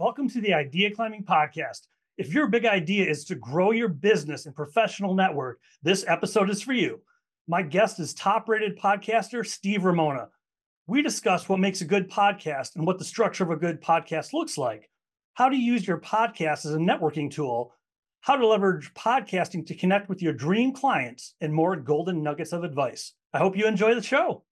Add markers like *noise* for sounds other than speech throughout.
Welcome to the Idea Climbing Podcast. If your big idea is to grow your business and professional network, this episode is for you. My guest is top rated podcaster Steve Ramona. We discuss what makes a good podcast and what the structure of a good podcast looks like, how to use your podcast as a networking tool, how to leverage podcasting to connect with your dream clients, and more golden nuggets of advice. I hope you enjoy the show.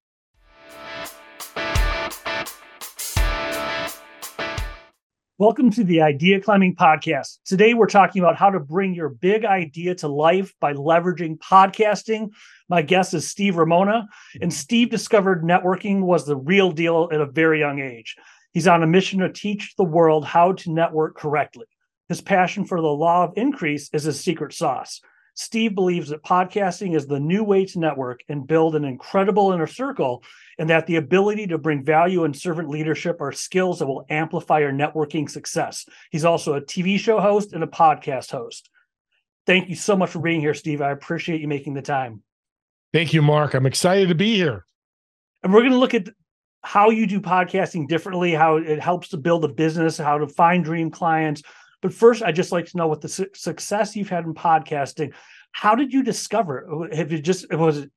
Welcome to the Idea Climbing Podcast. Today, we're talking about how to bring your big idea to life by leveraging podcasting. My guest is Steve Ramona, and Steve discovered networking was the real deal at a very young age. He's on a mission to teach the world how to network correctly. His passion for the law of increase is his secret sauce. Steve believes that podcasting is the new way to network and build an incredible inner circle, and that the ability to bring value and servant leadership are skills that will amplify your networking success. He's also a TV show host and a podcast host. Thank you so much for being here, Steve. I appreciate you making the time. Thank you, Mark. I'm excited to be here. And we're going to look at how you do podcasting differently, how it helps to build a business, how to find dream clients, but first, I'd just like to know what the su- success you've had in podcasting. How did you discover? Have you just was it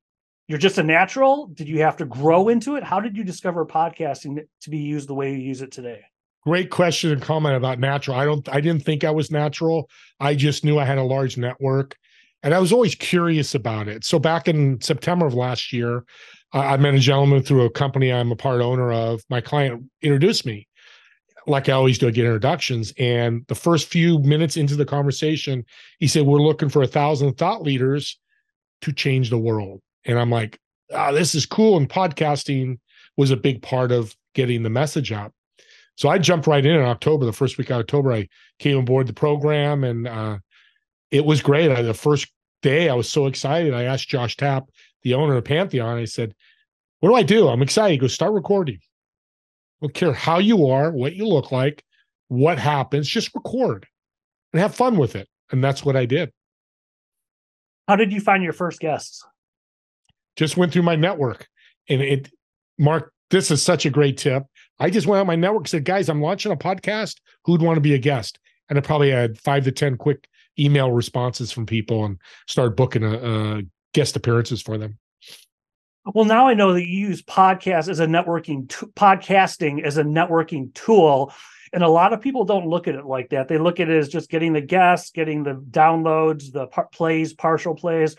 you're just a natural? Did you have to grow into it? How did you discover podcasting to be used the way you use it today? Great question and comment about natural. I don't I didn't think I was natural. I just knew I had a large network and I was always curious about it. So back in September of last year, I met a gentleman through a company I'm a part owner of. My client introduced me like I always do, I get introductions. And the first few minutes into the conversation, he said, We're looking for a thousand thought leaders to change the world. And I'm like, oh, this is cool. And podcasting was a big part of getting the message out. So I jumped right in in October, the first week of October. I came aboard the program and uh, it was great. I, the first day, I was so excited. I asked Josh Tapp, the owner of Pantheon, I said, What do I do? I'm excited. He goes, Start recording don't care how you are, what you look like, what happens, just record and have fun with it. And that's what I did. How did you find your first guests? Just went through my network. And it, Mark, this is such a great tip. I just went on my network said, guys, I'm launching a podcast. Who'd want to be a guest? And I probably had five to 10 quick email responses from people and started booking a, a guest appearances for them. Well, now I know that you use podcast as a networking t- podcasting as a networking tool, and a lot of people don't look at it like that. They look at it as just getting the guests, getting the downloads, the par- plays, partial plays.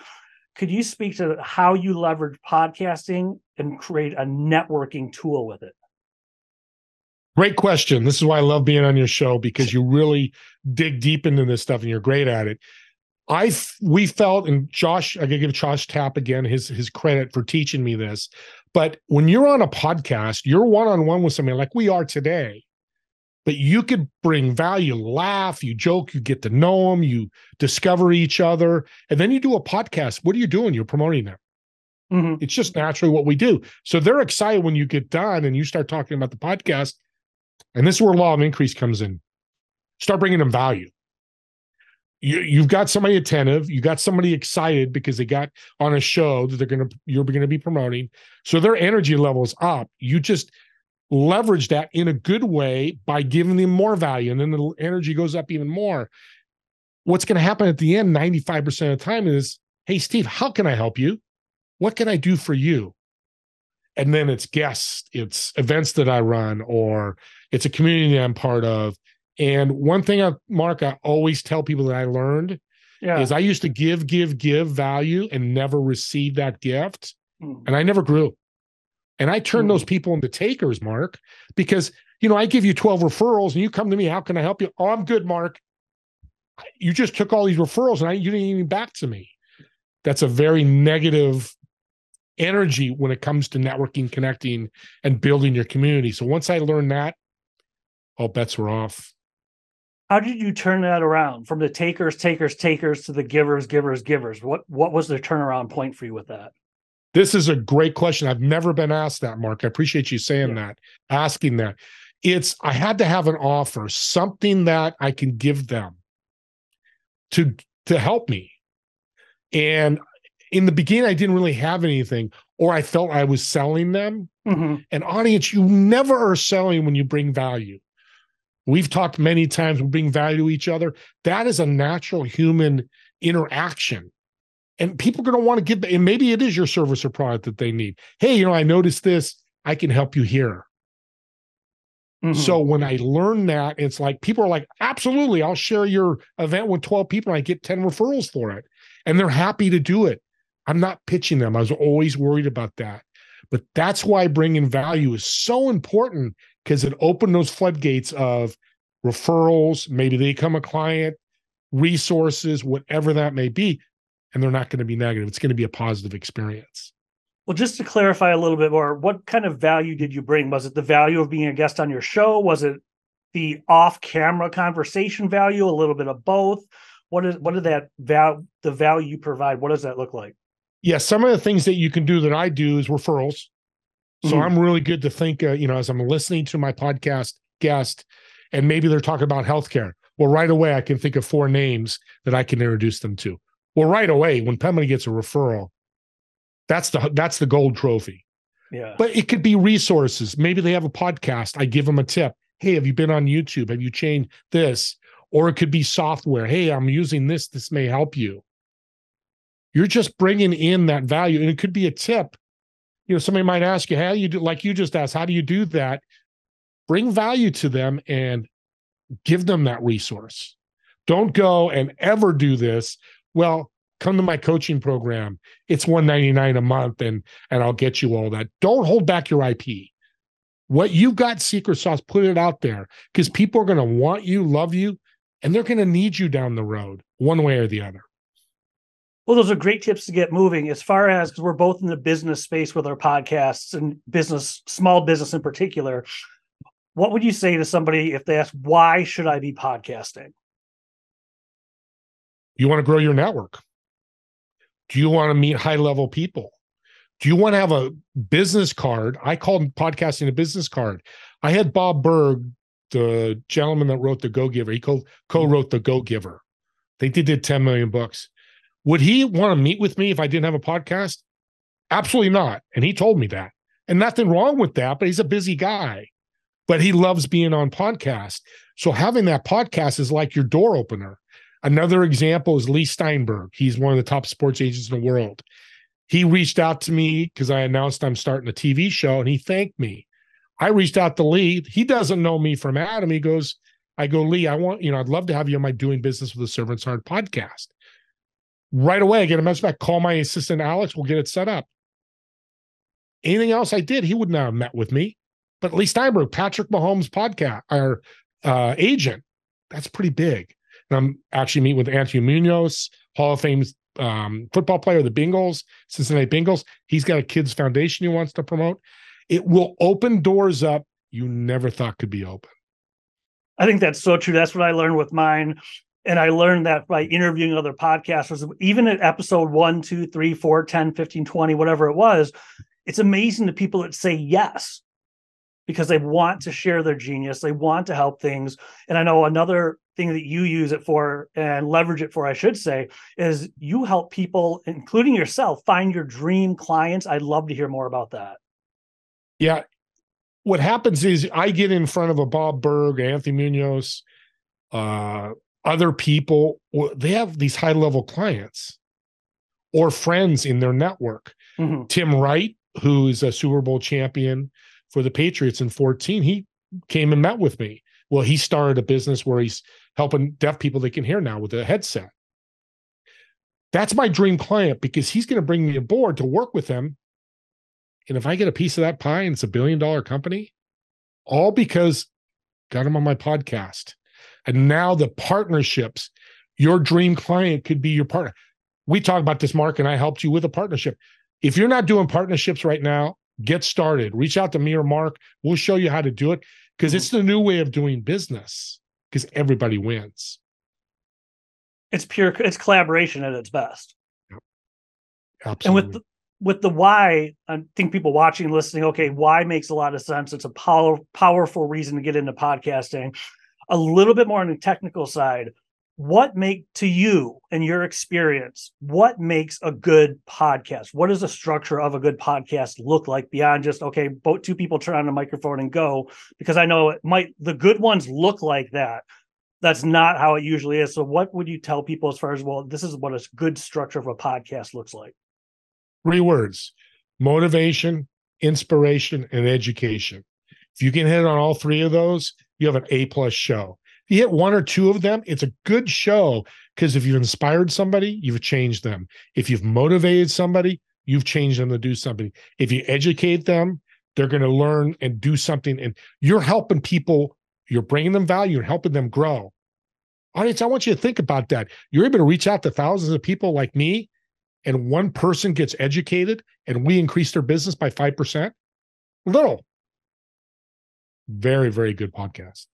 Could you speak to how you leverage podcasting and create a networking tool with it? Great question. This is why I love being on your show because you really dig deep into this stuff and you're great at it. I we felt, and Josh, I gotta give Josh Tapp again his his credit for teaching me this. But when you're on a podcast, you're one on one with somebody like we are today. But you could bring value, laugh, you joke, you get to know them, you discover each other, and then you do a podcast. What are you doing? You're promoting them. Mm-hmm. It's just naturally what we do. So they're excited when you get done and you start talking about the podcast. And this is where law of increase comes in. Start bringing them value you, you've got somebody attentive you got somebody excited because they got on a show that they're to you're going to be promoting so their energy levels up you just leverage that in a good way by giving them more value and then the energy goes up even more what's going to happen at the end 95% of the time is hey steve how can i help you what can i do for you and then it's guests it's events that i run or it's a community i'm part of and one thing, I, Mark, I always tell people that I learned yeah. is I used to give, give, give value and never receive that gift. Mm. And I never grew. And I turned mm. those people into takers, Mark, because, you know, I give you 12 referrals and you come to me, how can I help you? Oh, I'm good, Mark. You just took all these referrals and I, you didn't even back to me. That's a very negative energy when it comes to networking, connecting, and building your community. So once I learned that, all bets were off. How did you turn that around from the takers, takers, takers to the givers, givers, givers? What what was the turnaround point for you with that? This is a great question. I've never been asked that, Mark. I appreciate you saying yeah. that, asking that. It's I had to have an offer, something that I can give them to to help me. And in the beginning, I didn't really have anything, or I felt I was selling them. Mm-hmm. And audience, you never are selling when you bring value We've talked many times, we bring value to each other. That is a natural human interaction. And people are going to want to give, and maybe it is your service or product that they need. Hey, you know, I noticed this. I can help you here. Mm-hmm. So when I learn that, it's like people are like, absolutely, I'll share your event with 12 people and I get 10 referrals for it. And they're happy to do it. I'm not pitching them. I was always worried about that. But that's why bringing value is so important because it opened those floodgates of referrals. Maybe they become a client, resources, whatever that may be. And they're not going to be negative. It's going to be a positive experience. Well, just to clarify a little bit more, what kind of value did you bring? Was it the value of being a guest on your show? Was it the off-camera conversation value? A little bit of both. What is what did that value the value you provide? What does that look like? Yeah, some of the things that you can do that I do is referrals. So mm-hmm. I'm really good to think, uh, you know, as I'm listening to my podcast guest, and maybe they're talking about healthcare. Well, right away I can think of four names that I can introduce them to. Well, right away when Pemberton gets a referral, that's the that's the gold trophy. Yeah. But it could be resources. Maybe they have a podcast. I give them a tip. Hey, have you been on YouTube? Have you changed this? Or it could be software. Hey, I'm using this. This may help you. You're just bringing in that value, and it could be a tip. You know, somebody might ask you, how do you do? Like you just asked, how do you do that? Bring value to them and give them that resource. Don't go and ever do this. Well, come to my coaching program. It's 199 a month and and I'll get you all that. Don't hold back your IP. What you've got secret sauce, put it out there because people are going to want you, love you, and they're going to need you down the road one way or the other. Well, those are great tips to get moving as far as because we're both in the business space with our podcasts and business, small business in particular. What would you say to somebody if they ask, why should I be podcasting? You want to grow your network. Do you want to meet high level people? Do you want to have a business card? I called podcasting a business card. I had Bob Burg, the gentleman that wrote The Go Giver, he co wrote The Go Giver. I think They did 10 million books. Would he want to meet with me if I didn't have a podcast? Absolutely not. And he told me that. And nothing wrong with that, but he's a busy guy. But he loves being on podcast. So having that podcast is like your door opener. Another example is Leigh Steinberg. He's one of the top sports agents in the world. He reached out to me because I announced I'm starting a TV show and he thanked me. I reached out to Leigh. He doesn't know me from Adam. He goes, I go, Leigh, I want, you know, I'd love to have you on my Doing Business with a Servant's Heart podcast. Right away, I get a message back, call my assistant Alex, we'll get it set up. Anything else I did, he would not have met with me. But Leigh Steinberg, Patrick Mahomes podcast, our uh, agent, that's pretty big. I'm actually meeting with Anthony Munoz, Hall of Fame um, football player, the Bengals, Cincinnati Bengals. He's got a kids foundation he wants to promote. It will open doors up you never thought could be open. I think that's so true. That's what I learned with mine. And I learned that by interviewing other podcasters, even at episode one, two, three, four, 10, 15, 20, whatever it was, it's amazing the people that say yes because they want to share their genius. They want to help things. And I know another thing that you use it for and leverage it for, I should say, is you help people, including yourself, find your dream clients. I'd love to hear more about that. Yeah. What happens is I get in front of a Bob Burg, Anthony Munoz, uh, other people, they have these high level clients or friends in their network. Mm-hmm. Tim Wright, who's a Super Bowl champion for the Patriots in 14, he came and met with me. Well, he started a business where he's helping deaf people that can hear now with a headset. That's my dream client because he's going to bring me aboard to work with him. And if I get a piece of that pie and it's a billion dollar company, all because got him on my podcast. And now the partnerships, your dream client could be your partner. We talk about this, Mark, and I helped you with a partnership. If you're not doing partnerships right now, get started. Reach out to me or Mark. We'll show you how to do it because mm-hmm. it's the new way of doing business because everybody wins. It's pure. It's collaboration at its best. Yep. Absolutely. And with the, with the why, I think people watching, listening, okay, why makes a lot of sense. It's a power, powerful reason to get into podcasting. A little bit more on the technical side. What make to you and your experience what makes a good podcast? What does the structure of a good podcast look like beyond just okay both two people turn on a microphone and go? Because i know it might the good ones look like that. That's not how it usually is. So what would you tell people as far as well this is what a good structure of a podcast looks like? Three words motivation inspiration and education. If you can hit on all three of those you have an a plus show you hit one or two of them, it's a good show because if you've inspired somebody, you've changed them. If you've motivated somebody, you've changed them to do something. If you educate them, they're going to learn and do something. And you're helping people, you're bringing them value and helping them grow. Audience, I want you to think about that. You're able to reach out to thousands of people like me, and one person gets educated and we increase their business by 5%. Little. Very, very good podcast.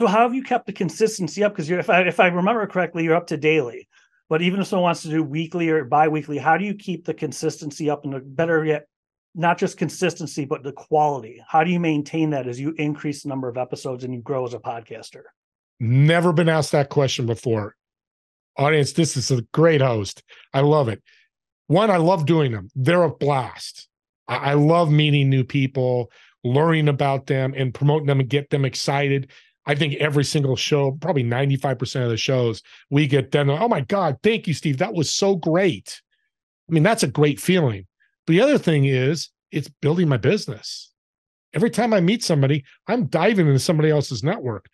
So how have you kept the consistency up? Because if I if I remember correctly, you're up to daily. But even if someone wants to do weekly or biweekly, how do you keep the consistency up and the better yet, not just consistency, but the quality? How do you maintain that as you increase the number of episodes and you grow as a podcaster? Never been asked that question before. Audience, this is a great host. I love it. One, I love doing them. They're a blast. I, I love meeting new people, learning about them, and promoting them and get them excited. I think every single show, probably 95% of the shows, we get done. Oh my God, thank you, Steve. That was so great. I mean, that's a great feeling. But the other thing is, it's building my business. Every time I meet somebody, I'm diving into somebody else's network.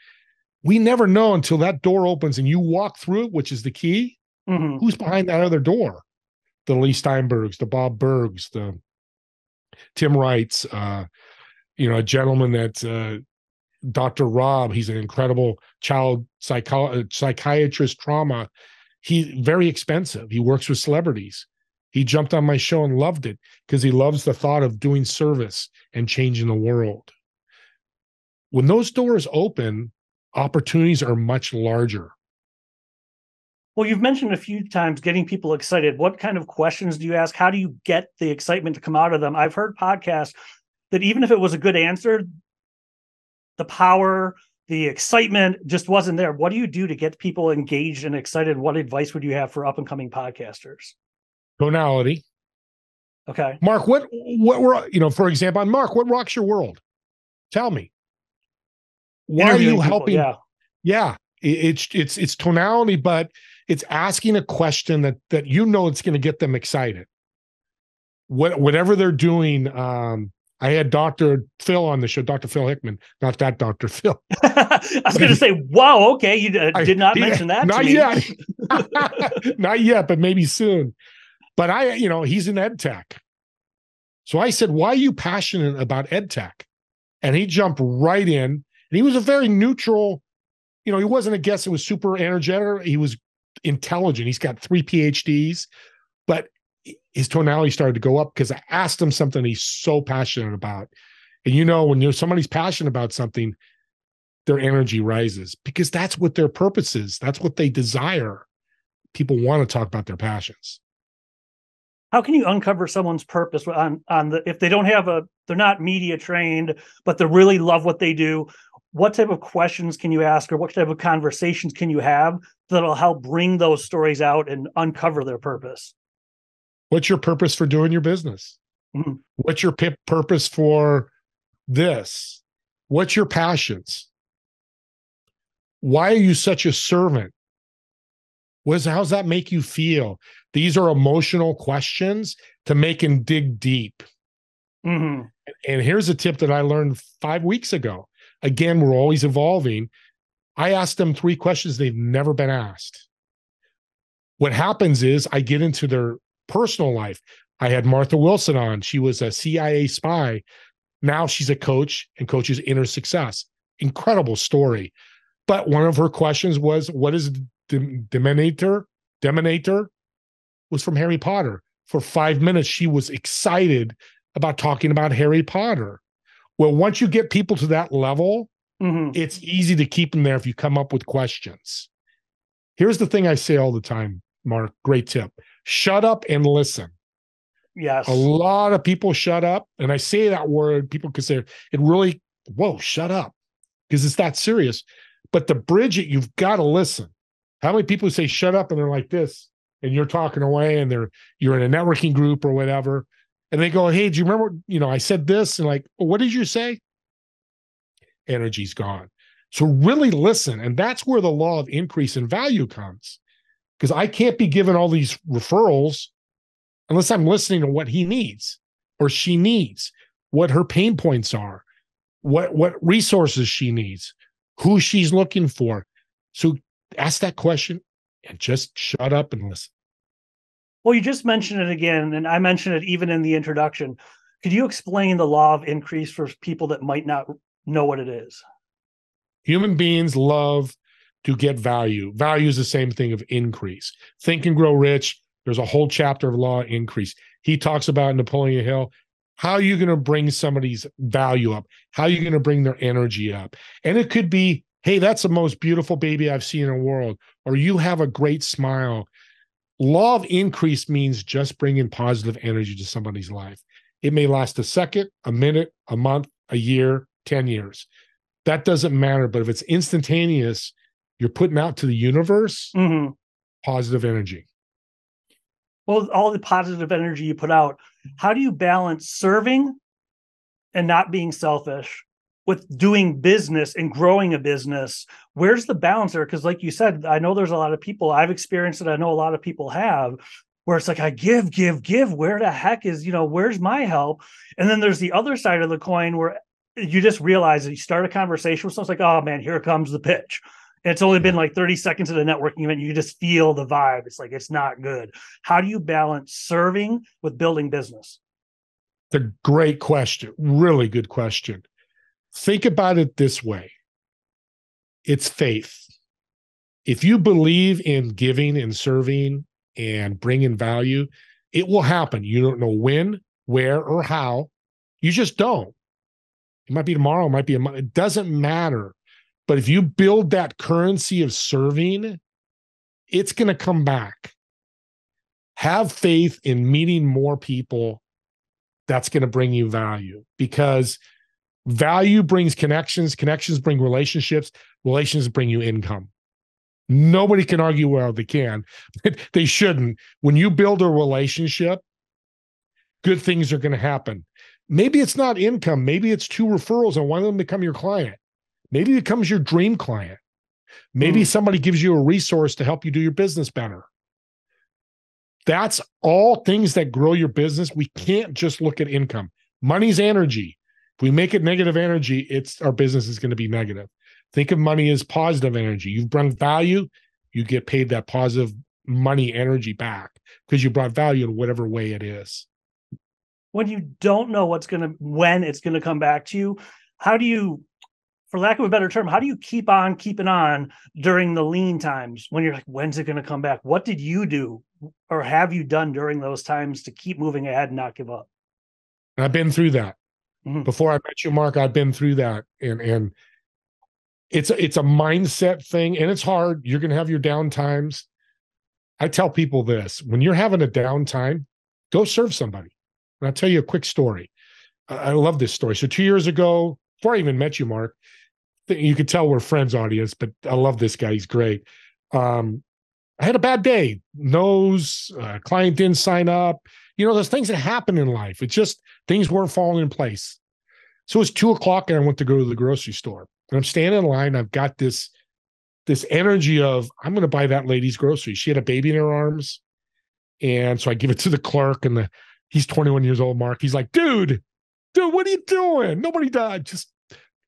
We never know until that door opens and you walk through it, which is the key. Mm-hmm. Who's behind that other door? The Leigh Steinbergs, the Bob Burgs, the Tim Wrights, uh, you know, a gentleman that uh, Dr. Rob, he's an incredible child psycho- uh, psychiatrist trauma. He's very expensive. He works with celebrities. He jumped on my show and loved it because he loves the thought of doing service and changing the world. When those doors open, opportunities are much larger. Well, you've mentioned a few times getting people excited. What kind of questions do you ask? How do you get the excitement to come out of them? I've heard podcasts that even if it was a good answer, the power, the excitement just wasn't there. What do you do to get people engaged and excited? What advice would you have for up and coming podcasters? Tonality. Okay. Mark, what what were you know, for example, Mark, what rocks your world? Tell me. Why are you people, helping? Yeah. Yeah. It's it's it's tonality, but it's asking a question that that you know it's going to get them excited. What whatever they're doing, um, I had Dr. Phil on the show, Dr. Phil Hickman, not that Dr. Phil. *laughs* I was going to say, wow, okay, you uh, did not I, mention that. Not yet. *laughs* *laughs* not yet, but maybe soon. But I, you know, he's in ed tech. So I said, why are you passionate about ed tech? And he jumped right in. And he was a very neutral, you know, he wasn't a guest It was super energetic. He was intelligent. He's got three PhDs, but his tonality started to go up because I asked him something he's so passionate about. And you know, when you're somebody's passionate about something, their energy rises because that's what their purpose is. That's what they desire. People want to talk about their passions. How can you uncover someone's purpose on on the if they don't have a they're not media trained, but they really love what they do? What type of questions can you ask or what type of conversations can you have that'll help bring those stories out and uncover their purpose? What's your purpose for doing your business? Mm-hmm. What's your p- purpose for this? What's your passions? Why are you such a servant? What is, how's that make you feel? These are emotional questions to make and dig deep. Mm-hmm. And here's a tip that I learned five weeks ago. Again, we're always evolving. I asked them three questions they've never been asked. What happens is I get into their personal life. I had Martha Wilson on. She was a CIA spy. Now she's a coach and coaches inner success. Incredible story. But one of her questions was, "What is the Dementor?" Dementor was from Harry Potter. For five minutes, she was excited about talking about Harry Potter. Well, once you get people to that level, mm-hmm. it's easy to keep them there if you come up with questions. Here's the thing I say all the time, Mark. Great tip shut up and listen. Yes. A lot of people shut up. And I say that word, people consider it really, whoa, shut up. Because it's that serious. But the bridge it, you've got to listen. How many people say shut up and they're like this, and you're talking away, and they're you're in a networking group or whatever, and they go, "Hey, do you remember? You know, I said this," and like, well, "What did you say?" Energy's gone. So really listen, and that's where the law of increase in value comes, because I can't be given all these referrals unless I'm listening to what he needs or she needs, what her pain points are, what what resources she needs, who she's looking for. So ask that question and just shut up and listen. Well, you just mentioned it again, and I mentioned it even in the introduction. Could you explain the law of increase for people that might not know what it is? Human beings love to get value. Value is the same thing of increase. Think and grow rich. There's a whole chapter of law increase. He talks about Napoleon Hill. How are you going to bring somebody's value up? How are you going to bring their energy up? And it could be hey, that's the most beautiful baby I've seen in the world, or you have a great smile. Law of increase means just bringing positive energy to somebody's life. It may last a second, a minute, a month, a year, 10 years. That doesn't matter. But if it's instantaneous, you're putting out to the universe? Mm-hmm. positive energy. Well, all the positive energy you put out, how do you balance serving and not being selfish with doing business and growing a business? Where's the balance there? Because like you said i know there's a lot of people i've experienced it i know a lot of people have where it's like i give give give where the heck is you know where's my help? And then there's the other side of the coin where you just realize that you start a conversation with someone's like oh man here comes the pitch it's only been like 30 seconds of the networking event you just feel the vibe it's like it's not good how do you balance serving with building business it's a great question really good question Think about it this way it's faith. If you believe in giving and serving and bringing value, it will happen. You don't know when, where, or how. You just don't. It might be tomorrow, it might be a month. It doesn't matter. But if you build that currency of serving, it's going to come back. Have faith in meeting more people. That's going to bring you value because Value brings connections, connections bring relationships, relations bring you income. Nobody can argue well they can, *laughs* they shouldn't. When you build a relationship, good things are going to happen. Maybe it's not income, maybe it's two referrals and one of them become your client. Maybe it becomes your dream client. Maybe mm. somebody gives you a resource to help you do your business better. That's all things that grow your business. We can't just look at income. Money's energy. If we make it negative energy, it's our business is going to be negative. Think of money as positive energy. You've brought value, you get paid that positive money energy back because you brought value in whatever way it is. When you don't know what's going to, when it's going to come back to you, how do you, for lack of a better term, how do you keep on keeping on during the lean times when you're like, when's it going to come back? What did you do or have you done during those times to keep moving ahead and not give up? I've been through that. Mm-hmm. Before I met you, Mark, I've been through that, and and it's a, it's a mindset thing, and it's hard. You're going to have your down times. I tell people this: when you're having a downtime, go serve somebody. And I'll tell you a quick story. I, love this story. So two years ago, before I even met you, Mark, you could tell we're friends, audience, but I love this guy. He's great. Um, I had a bad day. Nose, uh, client didn't sign up you know, there's things that happen in life. It's just things weren't falling in place. So it's two o'clock and I went to go to the grocery store. And I'm standing in line. I've got this this energy of I'm going to buy that lady's groceries. She had a baby in her arms, and so I give it to the clerk, and the he's 21 years old. Mark, he's like, dude, dude, what are you doing? Nobody died. Just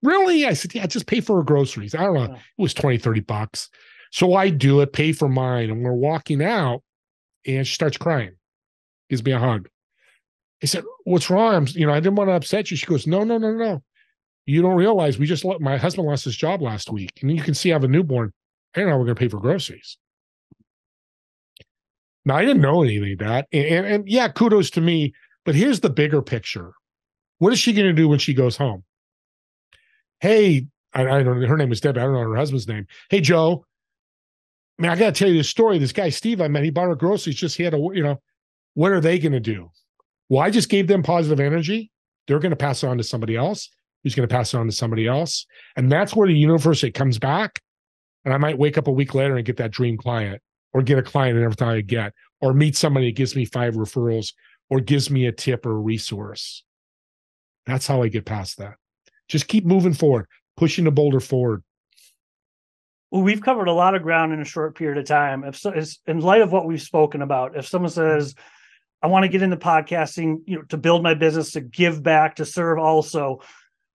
really? I said, yeah, just pay for her groceries. I don't know. It was 20, 30 bucks. So I do it, pay for mine, and we're walking out, and she starts crying gives me a hug. I said, What's wrong? I'm, you know, I didn't want to upset you. She goes, No, no, no, no. You don't realize we just let my husband lost his job last week. And you can see I have a newborn. I don't know we're going to pay for groceries. Now, I didn't know anything of that. And, and, and yeah, kudos to me. But here's the bigger picture. What is she going to do when she goes home? Hey, I, I don't know. Her name is Debbie. I don't know her husband's name. Hey, Joe. I mean, I got to tell you this story. This guy, Steve, I met, he bought her groceries. Just he had a, you know, what are they going to do? Well, I just gave them positive energy. They're going to pass it on to somebody else who's going to pass it on to somebody else. And that's where the universe, it comes back. And I might wake up a week later and get that dream client or get a client every time I get, or meet somebody that gives me five referrals or gives me a tip or a resource. That's how I get past that. Just keep moving forward, pushing the boulder forward. Well, we've covered a lot of ground in a short period of time. If so, in light of what we've spoken about, if someone says, "I want to get into podcasting, you know, to build my business, to give back, to serve," also,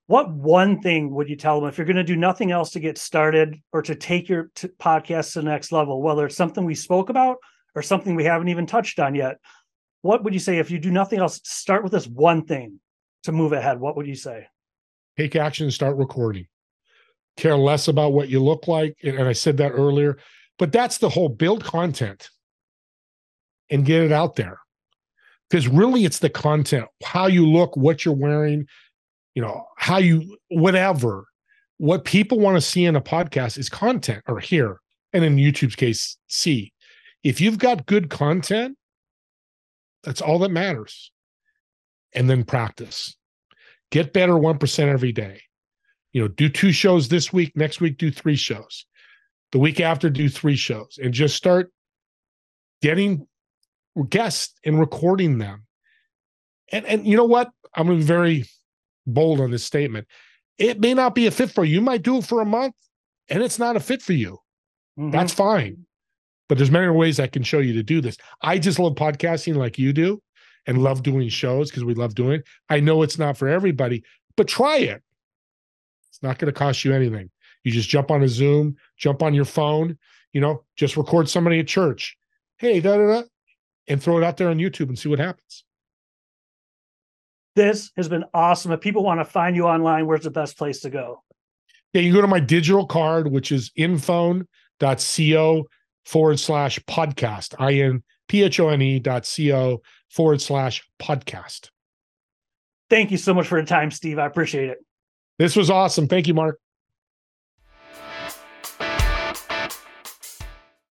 what one thing would you tell them if you're going to do nothing else to get started or to take your t- podcast to the next level, whether it's something we spoke about or something we haven't even touched on yet? What would you say if you do nothing else? Start with this one thing to move ahead. What would you say? Take action and start recording. Care less about what you look like. And I said that earlier, but that's the whole build content and get it out there. Because really, it's the content, how you look, what you're wearing, you know, how you, whatever. What people want to see in a podcast is content or here. And in YouTube's case, see. If you've got good content, that's all that matters. And then practice. Get better 1% every day. You know, do two shows this week, next week, do three shows. The week after, do three shows and just start getting guests and recording them. And and you know what? I'm gonna be very bold on this statement. It may not be a fit for you. You might do it for a month and it's not a fit for you. Mm-hmm. That's fine. But there's many ways I can show you to do this. I just love podcasting like you do and love doing shows because we love doing it. I know it's not for everybody, but try it. It's not going to cost you anything. You just jump on a Zoom, jump on your phone, you know, just record somebody at church. Hey, da da da, and throw it out there on YouTube and see what happens. This has been awesome. If people want to find you online, where's the best place to go? Yeah, you go to my digital card, which is inphone.co forward slash podcast. I N P H O N E dot C O forward slash podcast. Thank you so much for the time, Steve. I appreciate it. This was awesome. Thank you, Mark.